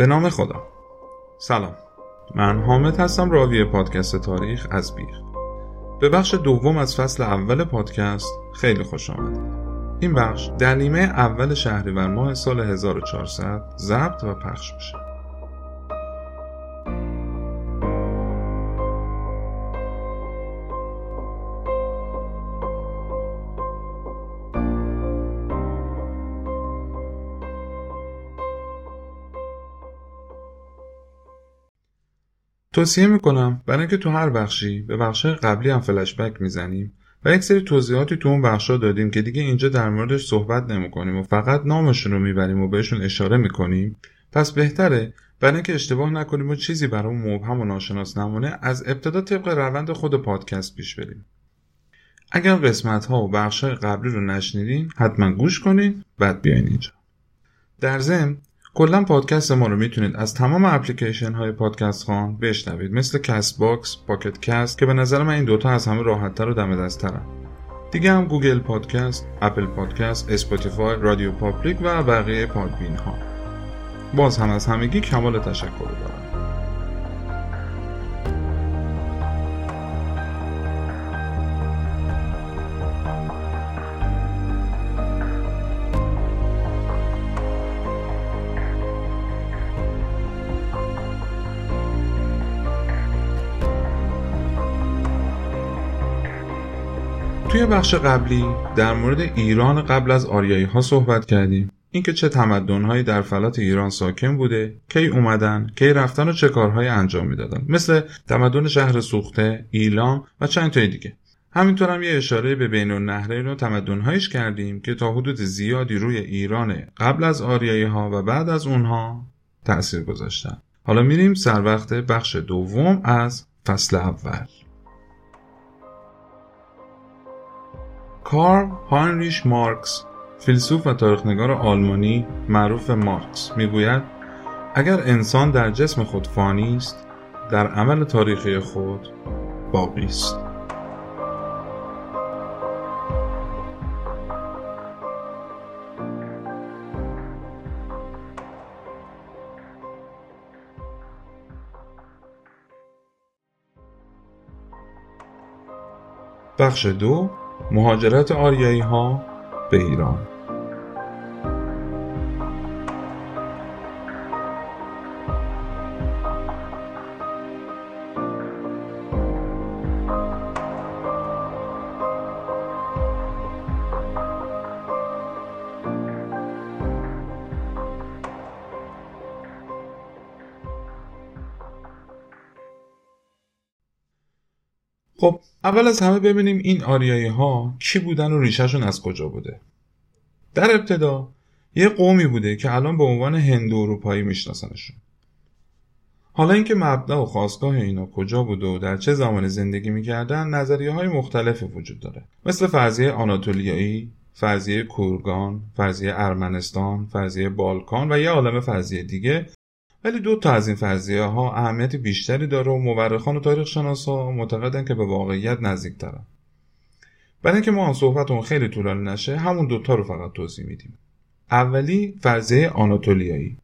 به نام خدا. سلام. من حامد هستم راوی پادکست تاریخ از بیخ به بخش دوم از فصل اول پادکست خیلی خوش آمدید. این بخش در نیمه اول شهریور ماه سال 1400 ضبط و پخش میشه. توصیه می‌کنم برای اینکه تو هر بخشی به بخش قبلی هم فلشبک می‌زنیم و یک سری توضیحاتی تو اون بخشا دادیم که دیگه اینجا در موردش صحبت نمی‌کنیم و فقط نامشون رو می‌بریم و بهشون اشاره می‌کنیم. پس بهتره برای اینکه اشتباه نکنیم و چیزی برامون مبهم و ناشناس نمونه از ابتدا طبق روند خود پادکست پیش بریم. اگر قسمت ها و بخش قبلی رو نشنیدین حتما گوش کنین بعد بیاین اینجا. در ضمن کلا پادکست ما رو می‌تونید از تمام اپلیکیشن های پادکست خوان بشنوید مثل Castbox، Pocket Cast که به نظر من این دوتا از همه راحتتر و دم دستترن. دیگه هم Google Podcast، Apple Podcast، Spotify، Radio Public و بقیه Podbean ها. باز هم از همگی کمال تشکر دارم. توی بخش قبلی در مورد ایران قبل از آریایی ها صحبت کردیم. اینکه چه تمدنهایی در فلات ایران ساکن بوده کی اومدن کی رفتن و چه کارهایی انجام می‌دادن. مثل تمدن شهر سوخته ایلام و چند تای دیگه. همینطور هم یه اشاره به بین النهرین و تمدنهایش کردیم که تا حدود زیادی روی ایران قبل از آریایی ها و بعد از اونها تأثیر گذاشتن. حالا میریم سر وقت بخش دوم از فصل اول. کارل هاینریش مارکس فیلسوف و تاریخنگار آلمانی معروف مارکس می‌گوید اگر انسان در جسم خود فانی است در عمل تاریخی خود باقی است. بخش دو مهاجرت آریایی ها به ایران. خب اول از همه ببینیم این آریایی ها کی بودن و ریشهشون از کجا بوده. در ابتدا یه قومی بوده که الان به عنوان هندو اروپایی میشناسنشون. حالا اینکه مبدا و خواستگاه اینا کجا بوده و در چه زمان زندگی می‌کردن نظریه های مختلفی وجود داره. مثل فرضیه آناتولیایی فرضیه کورگان فرضیه ارمنستان فرضیه بالکان و یه عالم فرضیه دیگه ولی دو تا از این فرضیه ها اهمیت بیشتری داره و مورخان و تاریخ ها معتقدن که به واقعیت نزدیک دارن برای اینکه ما صحبتمون خیلی طولانی نشه همون دوتا رو فقط توضیح میدیم. اولی فرضیه آناتولیایی.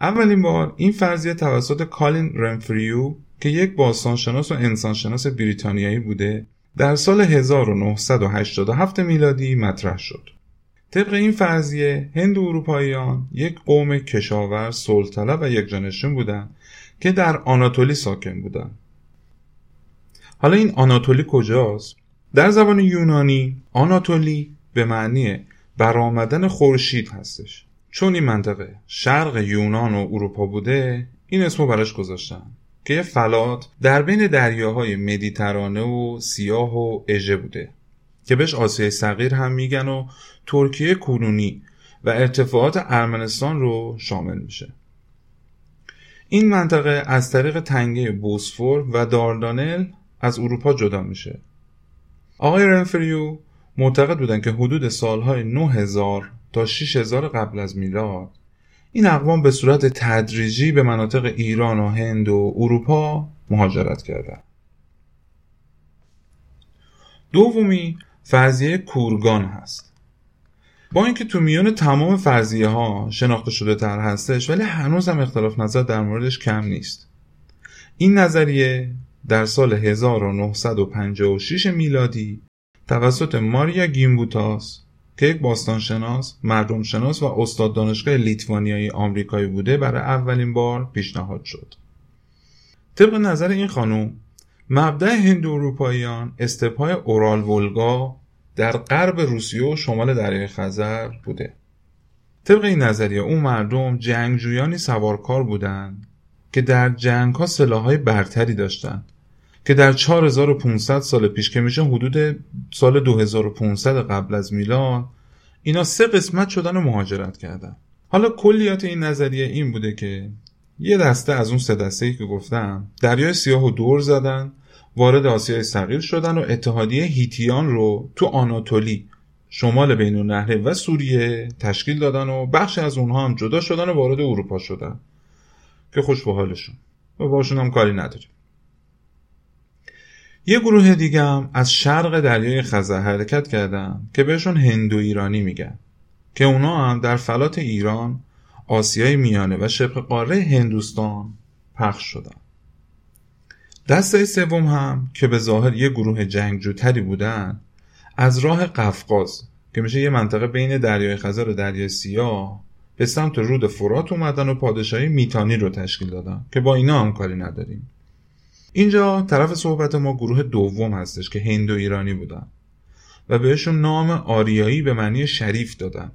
اولین بار این فرضیه توسط کالین رنفریو که یک باستانشناس و انسانشناس بریتانیایی بوده در سال 1987 میلادی مطرح شد. طبق این فرضیه هند و اروپاییان یک قوم کشاور سلطلب و یک جانشین بودند که در آناتولی ساکن بودند. حالا این آناتولی کجاست؟ در زبان یونانی آناتولی به معنی برآمدن خورشید هستش. چون این منطقه شرق یونان و اروپا بوده این اسمو براش گذاشتن که یه فلات در بین دریاهای مدیترانه و سیاه و اژه بوده که بهش آسیای صغیر هم میگن و ترکیه کنونی و ارتفاعات ارمنستان رو شامل میشه. این منطقه از طریق تنگه بوسفور و داردانل از اروپا جدا میشه. آقای رنفریو معتقد بودن که حدود سالهای 9000 تا 6000 قبل از میلاد این اقوام به صورت تدریجی به مناطق ایران و هند و اروپا مهاجرت کردند. دومی فرضیه کورگان هست. با اینکه تو میان تمام فرضیه ها شناخته شده تر هستش ولی هنوز هم اختلاف نظر در موردش کم نیست این نظریه در سال 1956 میلادی توسط ماریا گیمبوتاس که یک باستانشناس، مردم شناس و استاد دانشگاه لیتوانیایی آمریکایی بوده برای اولین بار پیشنهاد شد. طبق نظر این خانم مبدع هندو اروپاییان استپهای اورال ولگا در غرب روسیه و شمال دریای خزر بوده. طبق این نظریه اون مردم جنگجویانی سوارکار بودند که در جنگ ها سلاح های برتری داشتند که در 4500 سال پیش که میشه حدود سال 2500 قبل از میلاد اینا سه قسمت شدن و مهاجرت کردن حالا کلیات این نظریه این بوده که یه دسته از اون سه دسته ای که گفتم دریای سیاه و دور زدن وارد آسیای صغیر شدن و اتحادیه هیتیان رو تو آناتولی شمال بین النهره و سوریه تشکیل دادن و بخشی از اونها هم جدا شدن و وارد اروپا شدن. که خوش به حالشون. و باشون هم کاری نداریم. یه گروه دیگه هم از شرق دریای خزر حرکت کردن که بهشون هندو ایرانی میگن. که اونا هم در فلات ایران آسیای میانه و شبه قاره هندوستان پخش شدن. دسته سوم هم که به ظاهر یه گروه جنگجوتری بودن از راه قفقاز که میشه یه منطقه بین دریای خزر و دریای سیاه به سمت رود فرات اومدن و پادشاهی میتانی رو تشکیل دادن که با اینا هم کاری نداریم. اینجا طرف صحبت ما گروه دوم هستش که هندو ایرانی بودن و بهشون نام آریایی به معنی شریف دادن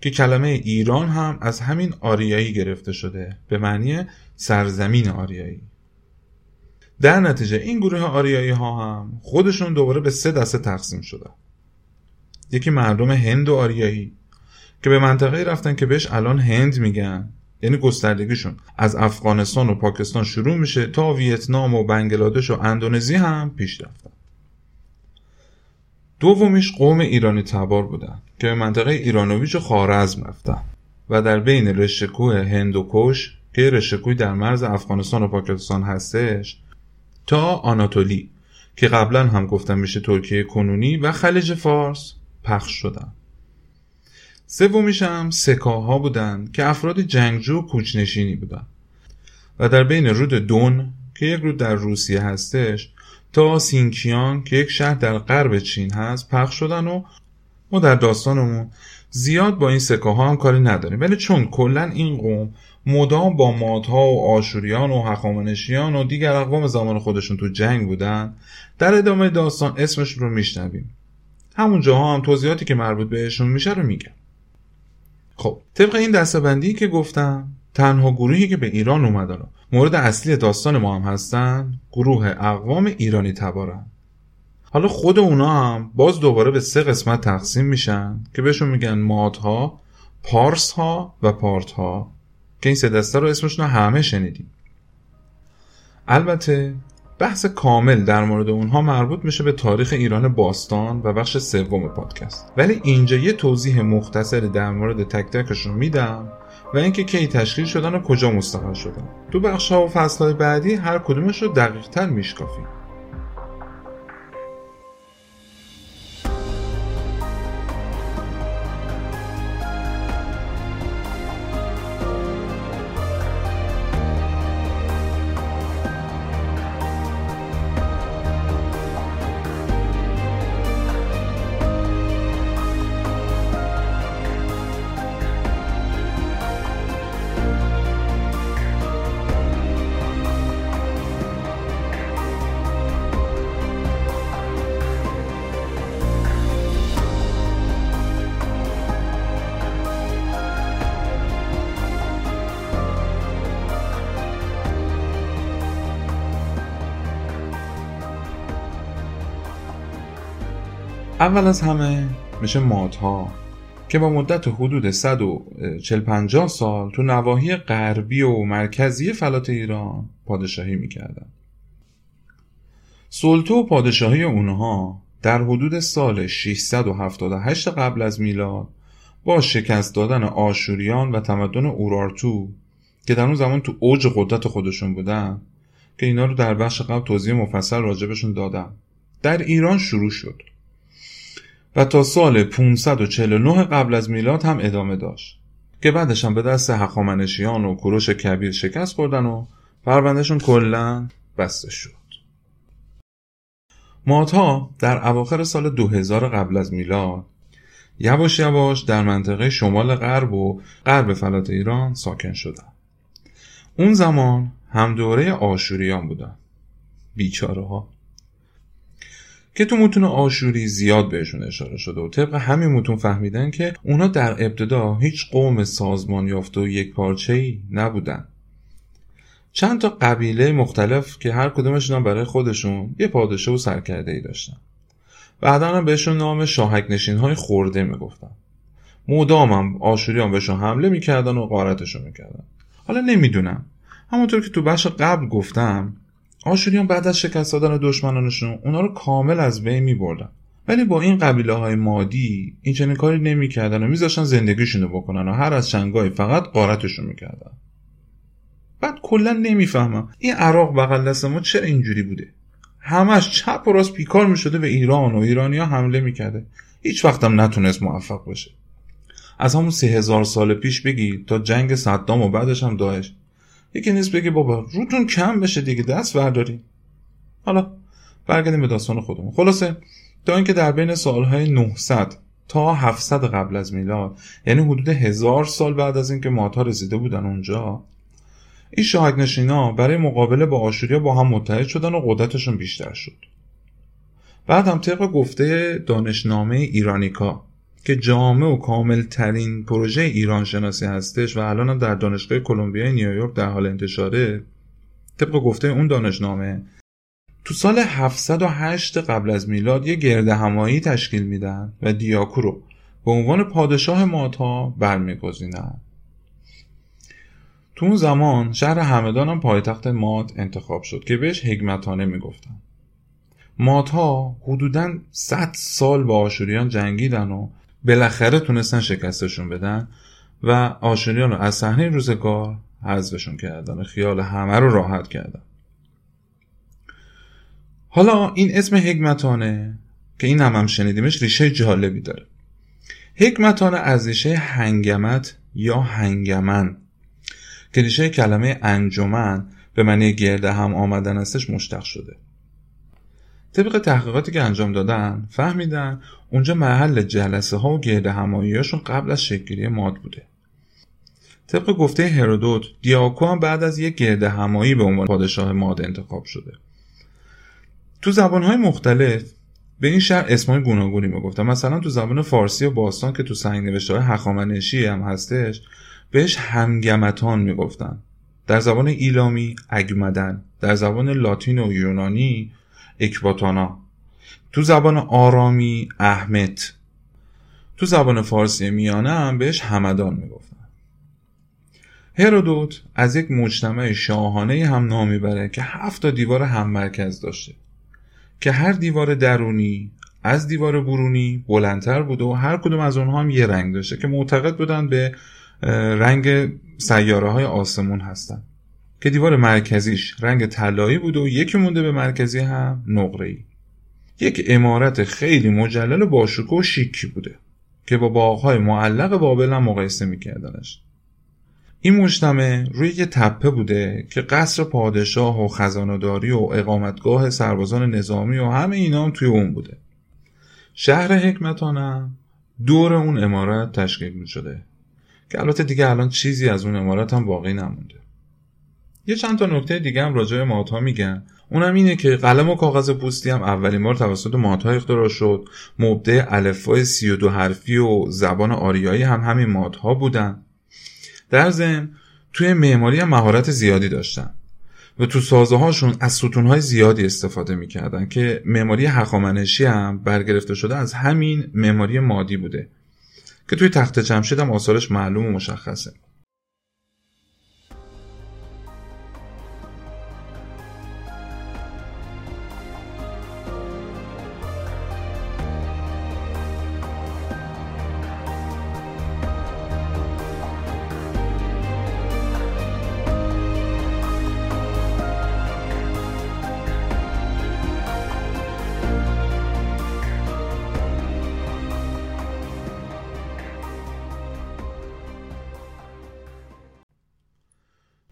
که کلمه ایران هم از همین آریایی گرفته شده به معنی سرزمین آریایی. در نتیجه این گروه آریایی ها هم خودشون دوباره به سه دسته تقسیم شدن. یکی مردم هند و آریایی که به منطقه رفتن که بهش الان هند میگن یعنی گستردگیشون از افغانستان و پاکستان شروع میشه تا ویتنام و بنگلادش و اندونزی هم پیش رفتن. دومیش قوم ایرانی تبار بودن که به منطقه ایرانویچ و خارزم رفتن و در بین رشکوه هندوکش که رشکوی در مرز افغانستان و پاکستان هستش تا آناتولی که قبلا هم گفتم میشه ترکیه کنونی و خلیج فارس پخش شدن. سومیش هم سکاها بودند که افراد جنگجو و کوچنشینی بودند و در بین رود دون که یک رود در روسیه هستش تا سینکیان که یک شهر در غرب چین هست پخش شدن و ما در داستانمون زیاد با این سکاها هم کاری نداریم. ولی چون کلا این قوم مدام با مادها و آشوریان و هخامنشیان و دیگر اقوام زمان خودشون تو جنگ بودن در ادامه داستان اسمش رو میشنویم. همون جاها هم توضیحاتی که مربوط بهشون میشه رو میگم. خب طبق این دستبندی که گفتم تنها گروهی که به ایران اومدن و مورد اصلی داستان ما هم هستن گروه اقوام ایرانی تبارن. حالا خود اونا هم باز دوباره به سه قسمت تقسیم میشن که بهشون میگن مادها پارس ها و پارت ها که این سه دسته رو اسمشون همه شنیدیم. البته بحث کامل در مورد اونها مربوط میشه به تاریخ ایران باستان و بخش سوم پادکست. ولی اینجا یه توضیح مختصری در مورد تک تکشون میدم و اینکه کی تشکیل شدن و کجا مستقر شدن. تو بخش ها و فصل های بعدی هر کدومش رو دقیق تر میشکافیم. اول از همه میشه مادها که با مدت حدود 140 سال تو نواحی غربی و مرکزی فلات ایران پادشاهی می‌کردن. سلطه و پادشاهی اونها در حدود سال 678 قبل از میلاد با شکست دادن آشوریان و تمدن اورارتو که در اون زمان تو اوج قدرت خودشون بودن که اینا رو در بخش قبل توضیح مفصل راجبشون دادم در ایران شروع شد. و تا سال 549 قبل از میلاد هم ادامه داشت که بعدش هم به دست هخامنشیان و کوروش کبیر شکست خوردن و پروندهشون کلا بسته شد. ماتها در اواخر سال 2000 قبل از میلاد یواش یواش در منطقه شمال غرب و غرب فلات ایران ساکن شدن. اون زمان هم دوره آشوریان بودن. بیچاره ها که تو متون آشوری زیاد بهشون اشاره شده و طبق همین متون فهمیدن که اونا در ابتدا هیچ قوم سازمان یافته و یک پارچه ای نبودن. چند تا قبیله مختلف که هر کدومشون برای خودشون یه پادشاه و سرکرده ای داشتن. بعدا هم بهشون نام شاهک نشین های خورده می‌گفتن. مدام هم آشوریان بهشون حمله می‌کردن و غارتشون می‌کردن. حالا نمی‌دونم. همونطور که تو بخش قبل گفتم آشوریان بعد از شکست دادن دشمنانشون اونا رو کامل از بین میبردن. ولی با این قبیله های مادی این چنین کاری نمی‌کردن و میذاشتن زندگیشون رو بکنن و هر از چنگای فقط قارتشون می‌کردن. بعد کلا نمی‌فهمم این عراق بغل دست ما چرا اینجوری بوده؟ همش چپ و راست پیکار می‌شده به ایران و ایرانیا حمله می‌کرده. هیچ وقتم نتونست موفق بشه. از همون سه هزار سال پیش بگی تا جنگ صدام و بعدش هم داعش. یکی نیست بگی بابا روتون کم بشه دیگه دست برداری حالا برگردیم به داستان خودمون. خلاصه تا اینکه در بین سالهای 900 تا 700 قبل از میلاد یعنی حدود هزار سال بعد از اینکه ماتا رسیده بودن اونجا این شاهک نشینا برای مقابله با آشوریا با هم متحد شدن و قدرتشون بیشتر شد. بعد هم طبق گفته دانشنامه ایرانیکا که جامع و کامل ترین پروژه ایران شناسی هستش و الان هم در دانشگاه کلمبیا نیویورک در حال انتشاره طبق گفته اون دانشنامه تو سال 708 قبل از میلاد یه گرد همایی تشکیل میدن و دیاکو رو به عنوان پادشاه ماتا برمیگزینن. تو اون زمان شهر همدان هم پایتخت مات انتخاب شد که بهش حکمتانه می‌گفتن. ماتها حدودا 100 سال با آشوریان جنگیدن و بالاخره تونستن شکستشون بدن و آشوریان رو از صحنه روزگار حذفشون کردن و خیال همه رو راحت کردن. حالا این اسم حکمتانه که این هم, هم شنیدیمش ریشه جالبی داره. حکمتانه از ریشه هنگمت یا هنگمن که ریشه کلمه انجمن به معنی گرده هم آمدن استش مشتق شده. طبق تحقیقاتی که انجام دادن فهمیدن اونجا محل جلسه ها و گرده هماییاشون قبل از شکلی ماد بوده. طبق گفته هرودوت دیاکو هم بعد از یک گرده همایی به عنوان پادشاه ماد انتخاب شده. تو زبانهای مختلف به این شهر اسمای گوناگونی می‌گفتن. مثلا تو زبان فارسی و باستان که تو سنگ نوشته های هخامنشی هم هستش بهش همگمتان می‌گفتن. در زبان ایلامی اگمدن. در زبان لاتین و یونانی اکباتانا. تو زبان آرامی احمد. تو زبان فارسی میانه هم بهش همدان می‌گفتن. هرودوت از یک مجتمع شاهانه هم نام می‌بره که هفت تا دیوار هم مرکز داشته. که هر دیوار درونی از دیوار برونی بلندتر بوده و هر کدوم از اونها هم یه رنگ داشته که معتقد بودن به رنگ سیاره های آسمون هستن. که دیوار مرکزیش رنگ طلایی بود و یکی مونده به مرکزی هم نقره ای. یک امارت خیلی مجلل و باشکوه و شیکی بوده که با باغهای معلق بابل هم مقایسه میکردنش. این مجتمع روی یه تپه بوده که قصر پادشاه و خزانهداری و اقامتگاه سربازان نظامی و همه اینا هم توی اون بوده. شهر حکمتانم دور اون امارت تشکیل شده که البته دیگه الان چیزی از اون امارت هم باقی نمونده. یه چند تا نکته دیگه هم راجع به ها میگن اونم اینه که قلم و کاغذ پوستی هم اولین بار توسط مادها اختراع شد. مبدع الفبای 32 حرفی و زبان آریایی هم همین مادها بودن. در ضمن توی معماری هم مهارت زیادی داشتن و تو سازه هاشون از ستون های زیادی استفاده می‌کردن که معماری هخامنشی هم برگرفته شده از همین معماری مادی بوده که توی تخت جمشید هم آثارش معلوم و مشخصه.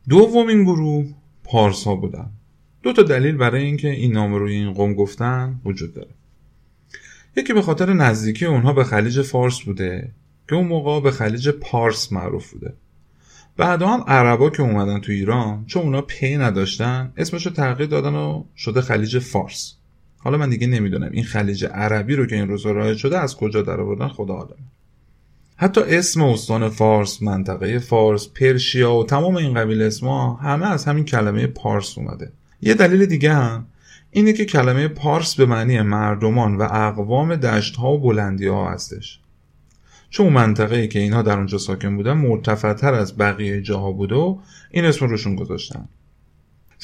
دومین گروه پارس ها بودن. دو تا دلیل برای اینکه این نام روی این قوم گفتن وجود داره. یکی به خاطر نزدیکی اونها به خلیج فارس بوده که اون موقع به خلیج پارس معروف بوده. بعد هم عربا که اومدن تو ایران چون اونا پی نداشتن اسمشو تغییر دادن و شده خلیج فارس. حالا من دیگه نمی‌دونم این خلیج عربی رو که این روزا رایج شده از کجا در آوردن خدا عالمه. حتی اسم استان فارس منطقه فارس پرشیا و تمام این قبیل اسما همه از همین کلمه پارس اومده. یه دلیل دیگه هم اینه که کلمه پارس به معنی مردمان و اقوام دشت ها و بلندی ها هستش. چون اون منطقه که اینها در اونجا ساکن بودن مرتفعتر از بقیه جاها بوده و این اسم روشون گذاشتن.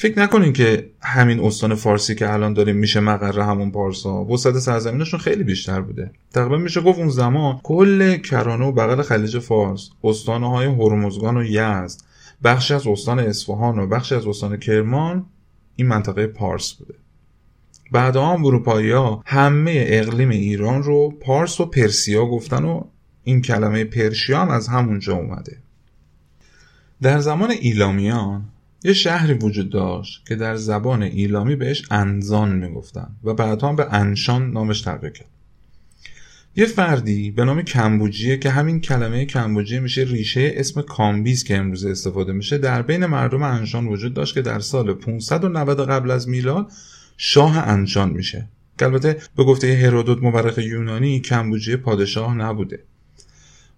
فکر نکنین که همین استان فارسی که الان داریم میشه مقر همون پارسا. وسط سرزمینشون خیلی بیشتر بوده. تقریبا میشه گفت اون زمان کل کرانه و بغل خلیج فارس استانهای هرمزگان و یزد بخشی از استان اصفهان و بخشی از استان کرمان این منطقه پارس بوده. بعد هم اروپایی ها همه اقلیم ایران رو پارس و پرسیا گفتن و این کلمه پرشیا هم از همونجا اومده. در زمان ایلامیان یه شهری وجود داشت که در زبان ایلامی بهش انزان می‌گفتن و بعدها به انشان نامش تغییر کرد. یه فردی به نام کمبوجیه که همین کلمه کمبوجیه میشه ریشه اسم کامبیز که امروز استفاده میشه در بین مردم انشان وجود داشت که در سال 590 قبل از میلاد شاه انشان میشه. البته به گفته هرودوت مورخ یونانی کمبوجیه پادشاه نبوده.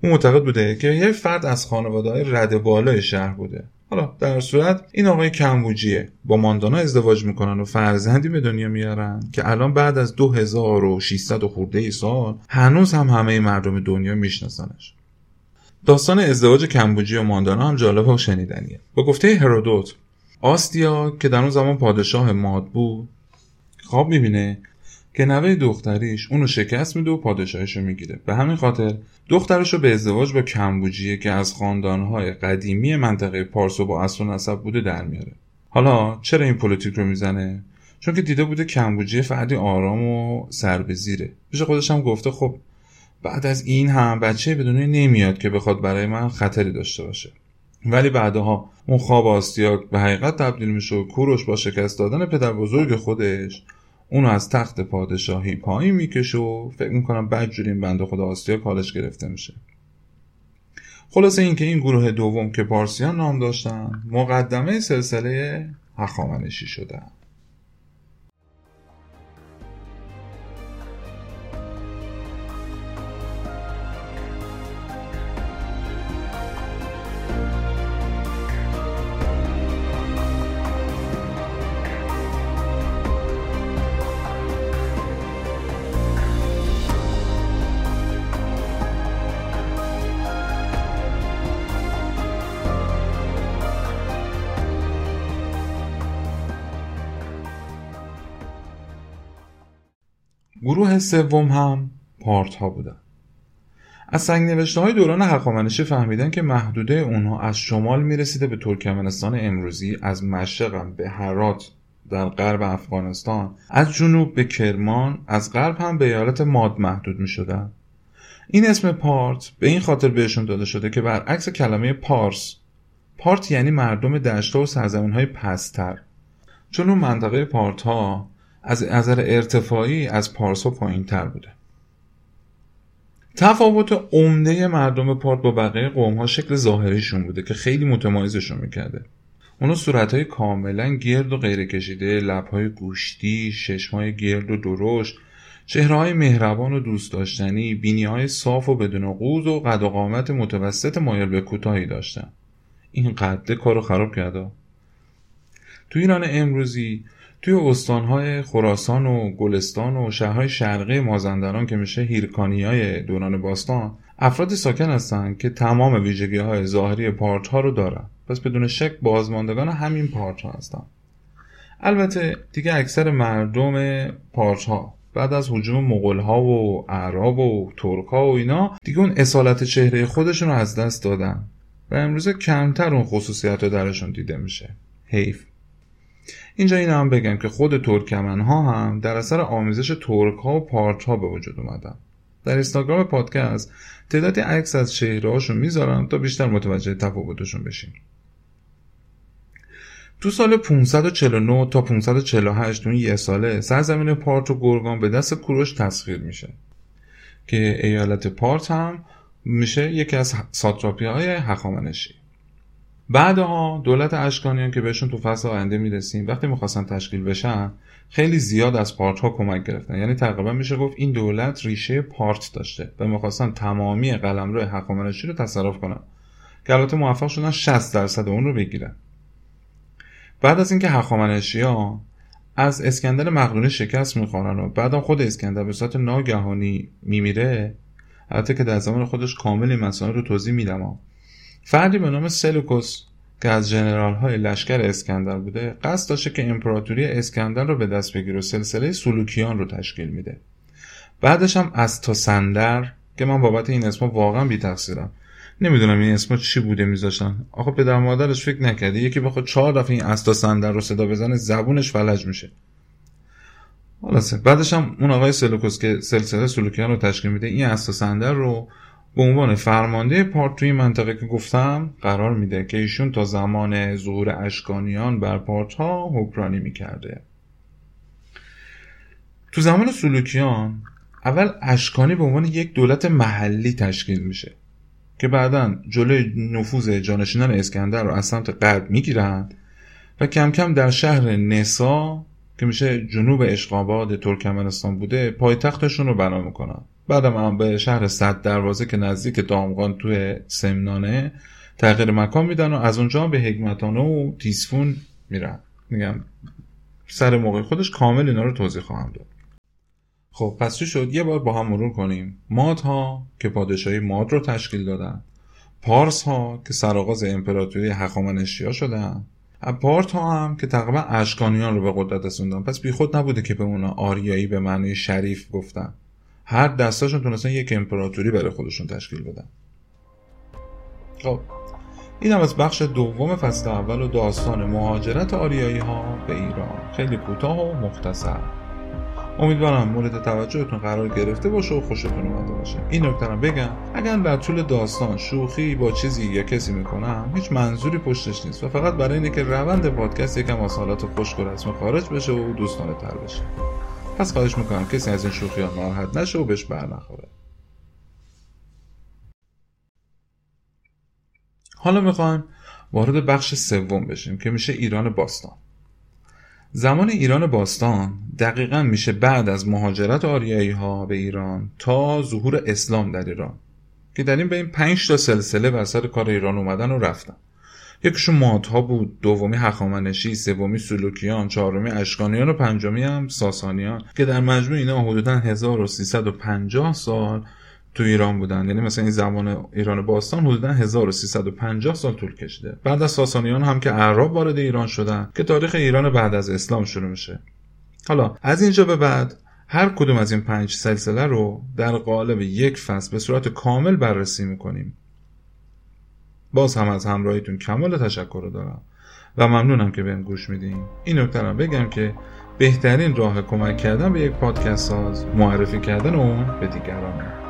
اون معتقد بوده که یه فرد از خانواده رد بالای شهر بوده. حالا در صورت این آقای کمبوجیه با ماندانا ازدواج می‌کنن و فرزندی به دنیا میارن که الان بعد از 2600 خورده سال هنوز هم همه مردم دنیا میشناسنش. داستان ازدواج کمبوجی و ماندانا هم جالب و شنیدنیه. با گفته هرودوت آستیاگ که در اون زمان پادشاه ماد بود خواب می‌بینه که نوه دختریش اونو شکست میده و پادشاهیشو می‌گیره. به همین خاطر دخترشو به ازدواج با کمبوجیه که از خاندانهای قدیمی منطقه پارس و با اصل و نسب بوده در میاره. حالا چرا این پلیتیک رو می‌زنه؟ چون که دیده بوده کمبوجیه فردی آرام و سر به زیره پیش خودش هم گفته خب بعد از این هم بچه به دنیا نمیاد که بخواد برای من خطری داشته باشه. ولی بعدها اون خواب آستیاک به حقیقت تبدیل میشه و کوروش با شکست دادن پدر بزرگ خودش اونو از تخت پادشاهی پایین می‌کشه و فکر می‌کنم بعد جوری این بنده خدا آسیا کالش گرفته میشه. خلاصه اینکه این گروه دوم که پارسیان نام داشتن مقدمه سلسله هخامنشی شدن. گروه سوم هم پارت ها بودن از سنگ نوشته های دوران هخامنشی فهمیدن که محدوده اونها از شمال می‌رسیده به ترکمنستان امروزی از مشرق به هرات در غرب افغانستان از جنوب به کرمان از غرب هم به ایالت ماد محدود می شدن. این اسم پارت به این خاطر بهشون داده شده که برعکس کلمه پارس پارت یعنی مردم دشته و سرزمین های پستر چون اون منطقه پارت ها از نظر ارتفاعی از پارسا پایین تر بوده. تفاوت عمده مردم پارت با بقیه قوم ها شکل ظاهریشون بوده که خیلی متمایزشون می‌کرده. اونا صورت های کاملا گرد و غیر کشیده لب های گوشتی ششم های گرد و درشت چهره های مهربان و دوست داشتنی بینی های صاف و بدون قوز و قد و قامت متوسط مایل به کوتاهی داشتن. این قده کارو خراب کرده تو ایران امروزی توی استانهای خراسان و گلستان و شهرهای شرقی مازندران که میشه هیرکانی های دوران باستان افرادی ساکن هستند که تمام ویژگی های ظاهری پارت ها رو دارن. پس بدون شک بازماندگان همین پارت ها هستن. البته دیگه اکثر مردم پارت ها بعد از حجوم مغول ها و اعراب و ترک ها و اینا دیگه اون اصالت چهره خودشون رو از دست دادن. و امروزه کمتر اون خصوصیت رو درشون دیده میشه. حیف. اینجا این هم بگم که خود ترکمن ها هم در اثر آمیزش ترک ها و پارت ها به وجود اومدن. در اینستاگرام پادکست تعدادی عکس از چهره هاشون می‌ذارم تا بیشتر متوجه تفاوتشون بشیم. تو سال 549 تا 548 اون یه ساله سرزمین پارت و گرگان به دست کوروش تسخیر میشه که ایالت پارت هم میشه یکی از ساتراپی های هخامنشی. بعدها دولت اشکانیان که بهشون تو فصل آینده می‌رسیم وقتی می‌خواستن تشکیل بشن خیلی زیاد از پارت ها کمک گرفتن. یعنی تقریبا میشه گفت این دولت ریشه پارت داشته و می‌خواستن تمامی قلمرو هخامنشی رو تصرف کنن که البته موفق شدن 60 درصد اون رو بگیرن. بعد از اینکه هخامنشی از اسکندر مقدونی شکست می‌خورن و بعدم خود اسکندر به صورت ناگهانی میمیره البته که در زمان خودش کامل این مسائل رو توضیح میدم. فردی به نام سلوکوس که از جنرال های لشکر اسکندر بوده قصد داشته که امپراتوری اسکندر رو به دست بگیره و سلسله سلوکیان رو تشکیل میده. بعدش هم از تا سندر که من بابت این اسم واقعا بی تقصیرم نمی‌دونم این اسم چی بوده میذاشتن. آخه پدر مادرش فکر نکرده. یکی بخواد چهار دفعه این استا سندر رو صدا بزنه زبونش فلج میشه. خلاصه. بعدش هم اون آقای سلوکوس که سلسله سلوکیان رو تشکیل میده این استا سندر رو به عنوان فرمانده پارت توی منطقه که گفتم قرار میده که ایشون تا زمان ظهور اشکانیان بر پارت ها حکرانی می‌کرده. تو زمان سلوکیان اول اشکانی به عنوان یک دولت محلی تشکیل میشه که بعدا جلوی نفوذ جانشینان اسکندر رو از سمت غرب می‌گیرن و کم کم در شهر نسا که میشه جنوب اشقاباد ترکمنستان بوده پایتختشون رو بنا می‌کنن. بعدم هم به شهر صد دروازه که نزدیک دامغان توی سمنانه تغییر مکان میدن و از اونجا به حکمتانه و تیسفون میرن. میگم سر موقع خودش کامل اینا رو توضیح خواهم داد. خب پس چی شد؟ یه بار با هم مرور کنیم. ماد ها که پادشاهی ماد رو تشکیل دادن. پارس ها که سرآغاز امپراتوری هخامنشی شدن. پارت ها هم که تقریبا اشکانیان رو به قدرت رسوندن. پس بیخود نبوده که به اونا آریایی به معنی شریف گفتن. هر دستاشون تونستن یک امپراتوری برای خودشون تشکیل بدن. خب این هم از بخش دوم فصل اول و داستان مهاجرت آریایی ها به ایران. خیلی کوتاه و مختصر. امیدوارم مورد توجهتون قرار گرفته باشه و خوشتون اومده باشه. این نکته بگم اگر در طول داستان شوخی با چیزی یا کسی می‌کنم هیچ منظوری پشتش نیست و فقط برای اینه که روند پادکست یکم از حالات خشک و رسم خارج بشه و دوستانه تر بشه. پس خواهش می‌کنم کسی از این شوخی ها ناراحت نشه و بهش بر نخوره. حالا می‌خوایم وارد بخش سوم بشیم که میشه ایران باستان. زمان ایران باستان دقیقا میشه بعد از مهاجرت آریایی ها به ایران تا ظهور اسلام در ایران که در این به این پنج تا سلسله بر سر کار ایران اومدن و رفتن. یکیشون مادها بود دومی هخامنشی سومی سلوکیان چهارمی اشکانیان و پنجمی هم ساسانیان که در مجموع اینا حدودا 1350 سال تو ایران بودن. یعنی مثلا این زمان ایران باستان حدودا 1350 سال طول کشیده. بعد از ساسانیان هم که اعراب وارد ایران شدن که تاریخ ایران بعد از اسلام شروع میشه. حالا از اینجا به بعد هر کدوم از این پنج سلسله رو در قالب یک فصل به صورت کامل بررسی می‌کنیم. باز هم از همراهیتون کمال تشکر دارم و ممنونم که بهم گوش میدین. این نکته بگم که بهترین راه کمک کردن به یک پادکست ساز معرفی کردن اون به دیگرانه.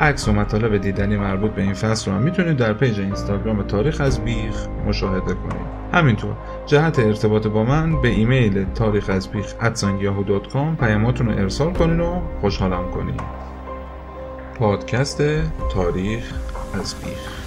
عکس و مطالب دیدنی مربوط به این فصل رو هم می‌تونید در page اینستاگرام تاریخ از بیخ مشاهده کنید. همینطور جهت ارتباط با من به ایمیل تاریخ از بیخ پیاماتون رو ارسال کنین و خوشحالم کنید پادکست تاریخ از بیخ.